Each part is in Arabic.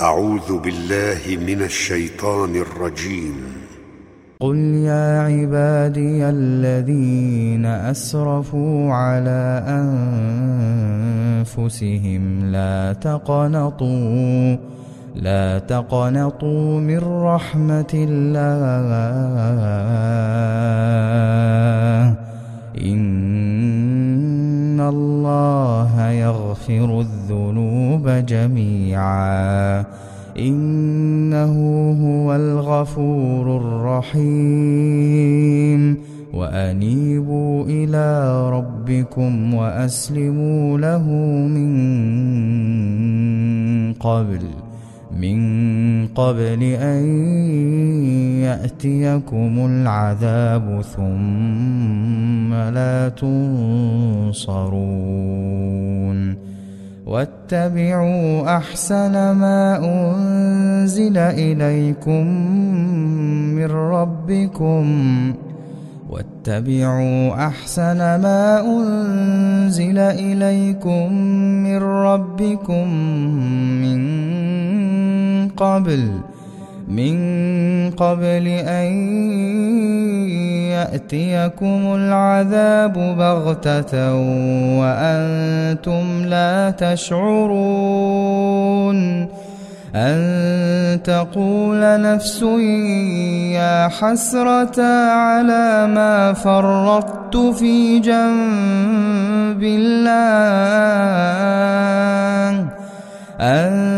أعوذ بالله من الشيطان الرجيم. قل يا عبادي الذين أسرفوا على أنفسهم لا تقنطوا لا تقنطوا من رحمة الله. إن الله يغفر الذنوب جميعا. إنه هو الغفور الرحيم. وأنيبوا إلى ربكم وأسلموا له من قبل من قبل أن يأتيكم العذاب ثم لا تنصرون. واتبعوا أحسن ما أنزل إليكم من ربكم واتبعوا أحسن ما أنزل إليكم من ربكم من قبل من قبل أن يأتيكم العذاب بغتة وأنتم لا تشعرون أن تقول نفس يا حسرة على ما فرطت في جنب الله. أن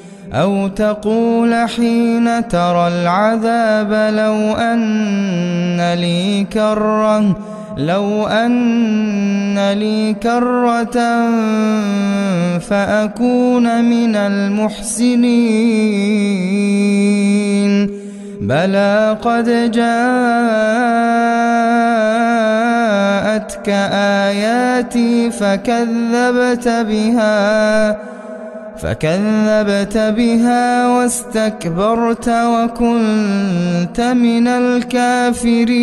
أو تقول حين ترى العذاب لو أن لي كرة لو أن لي كرة فأكون من المحسنين. بلى قد جاءتك آياتي فكذبت بها. فكذبت بها واستكبرت وكنت من الكافرين.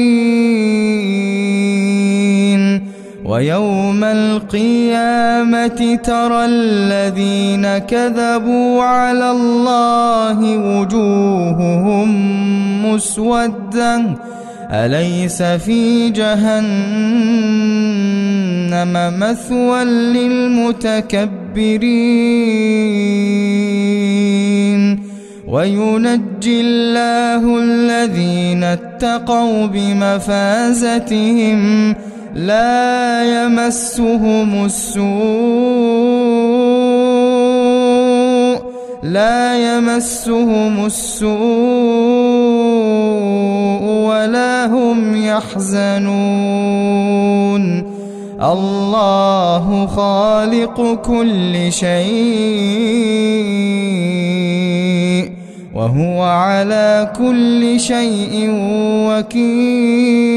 ويوم القيامة ترى الذين كذبوا على الله وجوههم مسودة. أليس في جهنم مثوى للمتكبرين. وينجي الله الذين اتقوا بمفازتهم. لا يمسهم السوء. لا يمسهم السوء ولا هم يحزنون. الله خالق كل شيء وهو على كل شيء وكيل.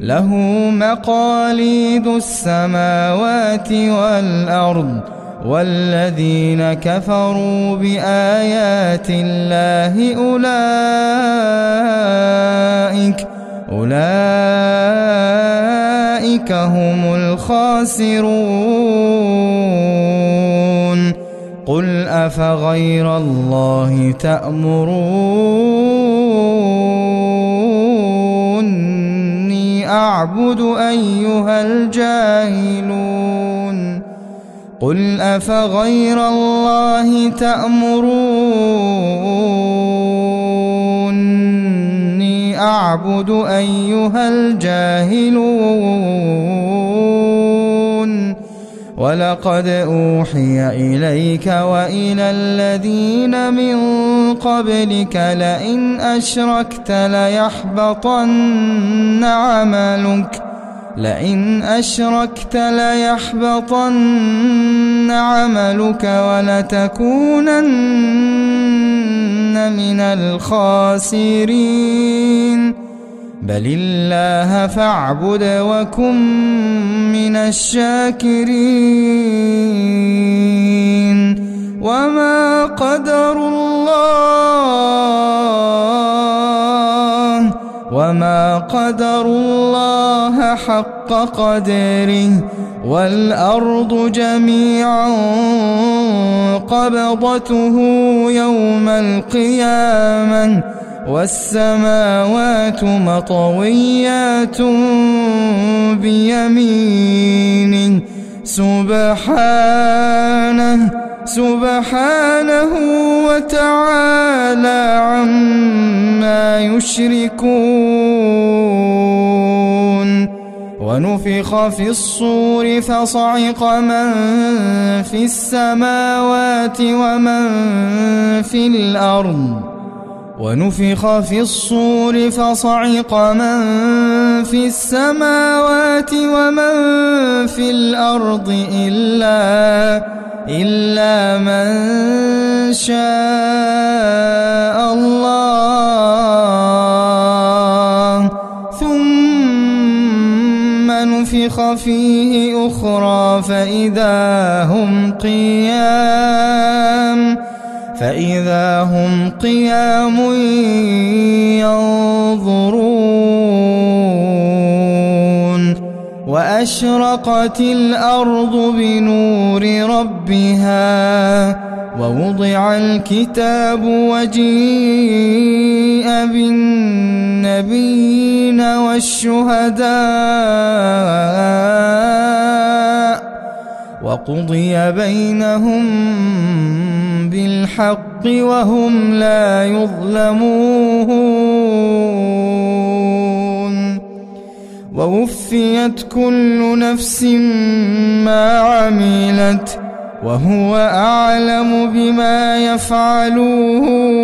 له مقاليد السماوات والأرض والذين كفروا بآيات الله أولئك أولئك هم الخاسرون. قل أفغير الله تأمروني أعبد أيها الجاهلون. قل أفغير الله تأمروني أعبد أيها الجاهلون. ولقد أوحي إليك وإلى الذين من قبلك لئن أشركت ليحبطن عملك. لئن أشركت ليحبطن عملك ولتكونن من الخاسرين. بل الله فاعبد وكن من الشاكرين. وما قدر الله وما قدر الله حق قدره والأرض جميعا قبضته يوم القيامة والسماوات مطويات بيمينه سبحانه سبحانه وتعالى عما يشركون ونفخ في الصور فصعق من في السماوات ومن في الأرض. ونفخ في الصور فصعق من في السماوات ومن في الأرض إلا إلا من شاء. نفخ فيه أخرى فإذا هم قيام فإذا هم قيام ينظرون. وأشرقت الأرض بنور ربها ووضع الكتاب وجيء بالنبيين والشهداء وقضي بينهم بالحق وهم لا يظلمون ووفيت كل نفس ما عملت وهو أعلم بما يفعلون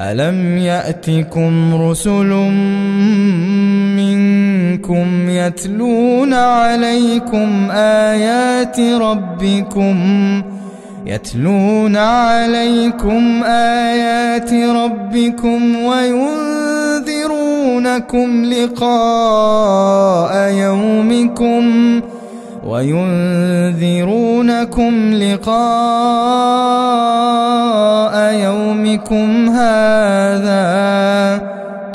ألم يأتكم رسل منكم يتلون عليكم آيات ربكم يتلون عليكم آيات ربكم وينذرونكم لقاء يومكم وينذرونكم لقاء يومكم هذا.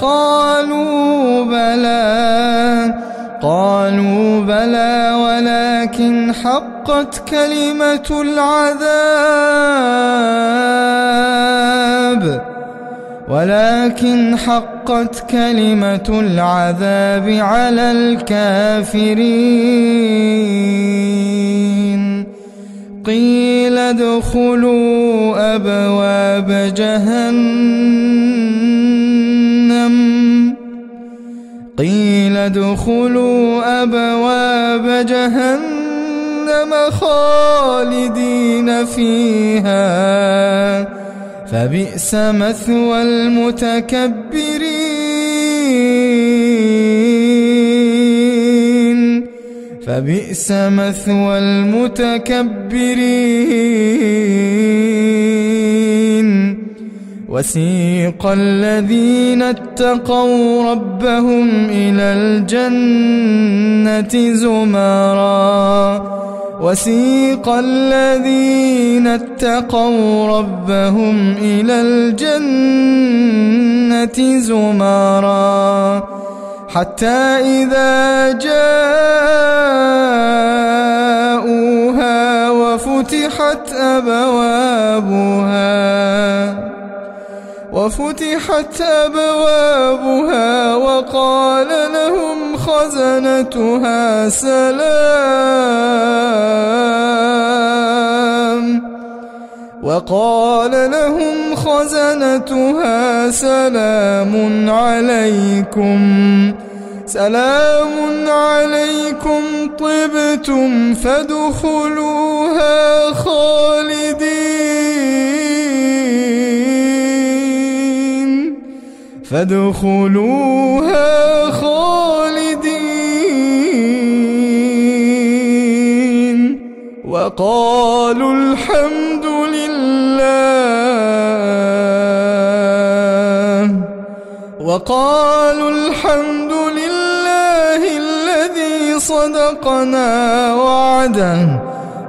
قالوا بلى قالوا بلى ولكن حقت كلمة العذاب. ولكن حقت كلمة العذاب على الكافرين. قيل ادخلوا أبواب جهنم. قيل ادخلوا أبواب جهنم خالدين فيها. فبئس مثوى المتكبرين. فبئس مثوى المتكبرين. وسيق الذين اتقوا ربهم إلى الجنة زمرًا. وسيق الذين اتقوا ربهم إلى الجنة زمرا حتى إذا جاءوها وفتحت أبوابها وفتحت أبوابها وقال لهم خزنتها سلام. وقال لهم خزنتها سلام عليكم. سلام عليكم طبتم فادخلوها خالدين. فادخلوها خالدين. وقالوا الحمد لله. وقالوا الحمد لله الذي صدقنا وعده.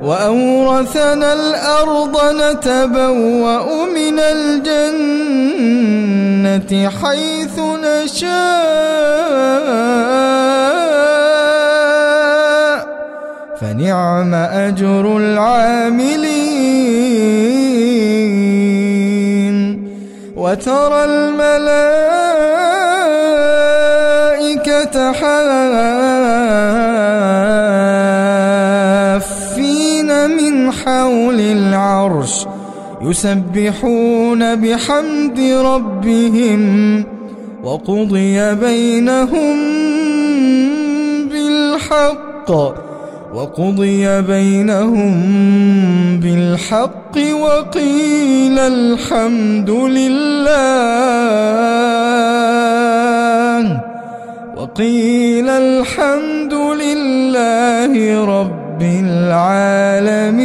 وأورثنا الأرض نتبوأ من الجنة حيث نشاء. فنعم أجر العاملين. وترى الملائكة حافين يسبحون بحمد ربهم وقضي بينهم بالحق وقضي بينهم بالحق وقيل الحمد لله وقيل الحمد لله رب العالمين.